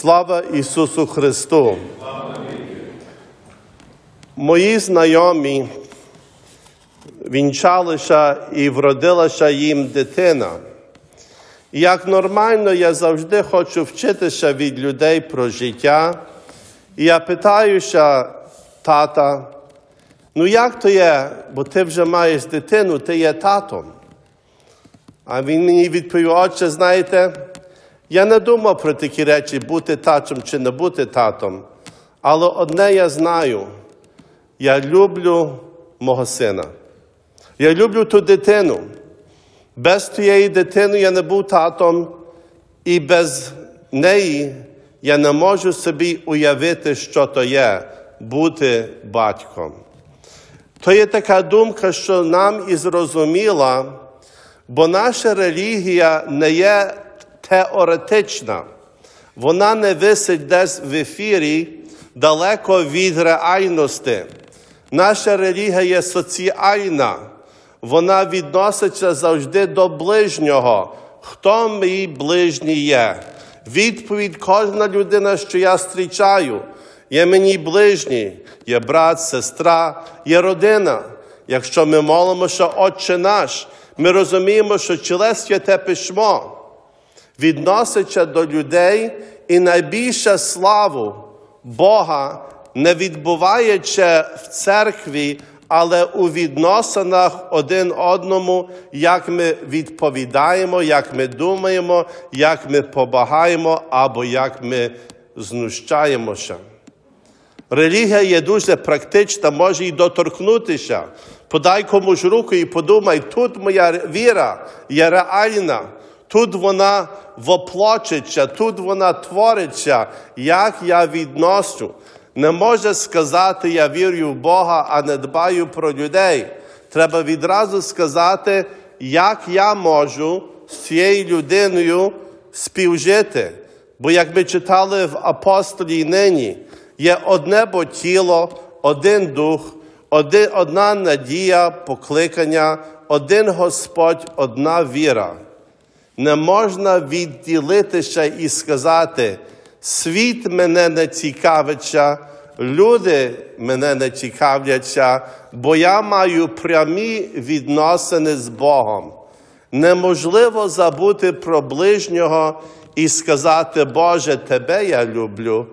Слава Ісусу Христу! Мої знайомі вінчалися і вродилася їм дитина. І як нормально, я завжди хочу вчитися від людей про життя. І я питаюся, тата, ну як то є, бо ти вже маєш дитину, ти є татом. А він мені відповів, отче, знаєте, я не думав про такі речі, бути татом чи не бути татом. Але одне я знаю, я люблю мого сина. Я люблю ту дитину. Без тієї дитини я не був татом, і без неї я не можу собі уявити, що то є бути батьком. То є така думка, що нам і зрозуміла, бо наша релігія не є теоретична, вона не висить десь в ефірі далеко від реальності. Наша релігія є соціальна, вона відноситься завжди до ближнього. Хто мій ближній є? Відповідь кожна людина, що я зустрічаю, є мені ближній, є брат, сестра, є родина. Якщо ми молимося, Отче наш, ми розуміємо, що ціле святе письмо відноситься до людей і найбільша славу Бога не відбувається в церкві, але у відносинах один одному, як ми відповідаємо, як ми думаємо, як ми побагаємо або як ми знущаємося. Релігія є дуже практична, може і доторкнутися. Подай комусь руку і подумай, тут моя віра є реальна, тут вона воплочиться, тут вона твориться, як я відношу. Не може сказати, я вірю в Бога, а не дбаю про людей. Треба відразу сказати, як я можу з цією людиною співжити. Бо, як ми читали в апостолі нині, є одне бо тіло, один дух, одна надія, покликання, один Господь, одна віра. Не можна відділитися і сказати, світ мене не цікавиться, люди мене не цікавляться, бо я маю прямі відносини з Богом. Неможливо забути про ближнього і сказати, Боже, Тебе я люблю,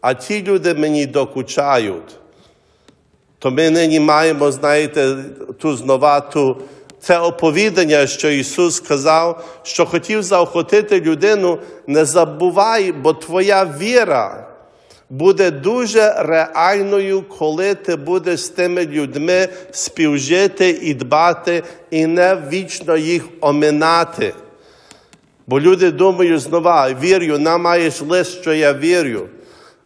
а ті люди мені докучають. То ми нині маємо, знаєте, ту знова ту це оповідання, що Ісус сказав, що хотів заохотити людину, не забувай, бо твоя віра буде дуже реальною, коли ти будеш з тими людьми співжити і дбати, і не вічно їх оминати. Бо люди думають знову, вірю, нам маєш лист, що я вірю.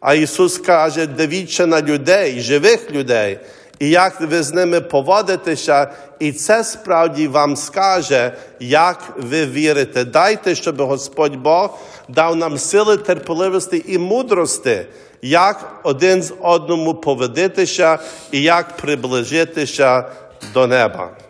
А Ісус каже, дивіться на людей, живих людей і як ви з ними поводитеся, і це справді вам скаже, як ви вірите. Дайте, щоб Господь Бог дав нам сили терпеливості і мудрості, як один з одному поведитися і як приближитися до неба.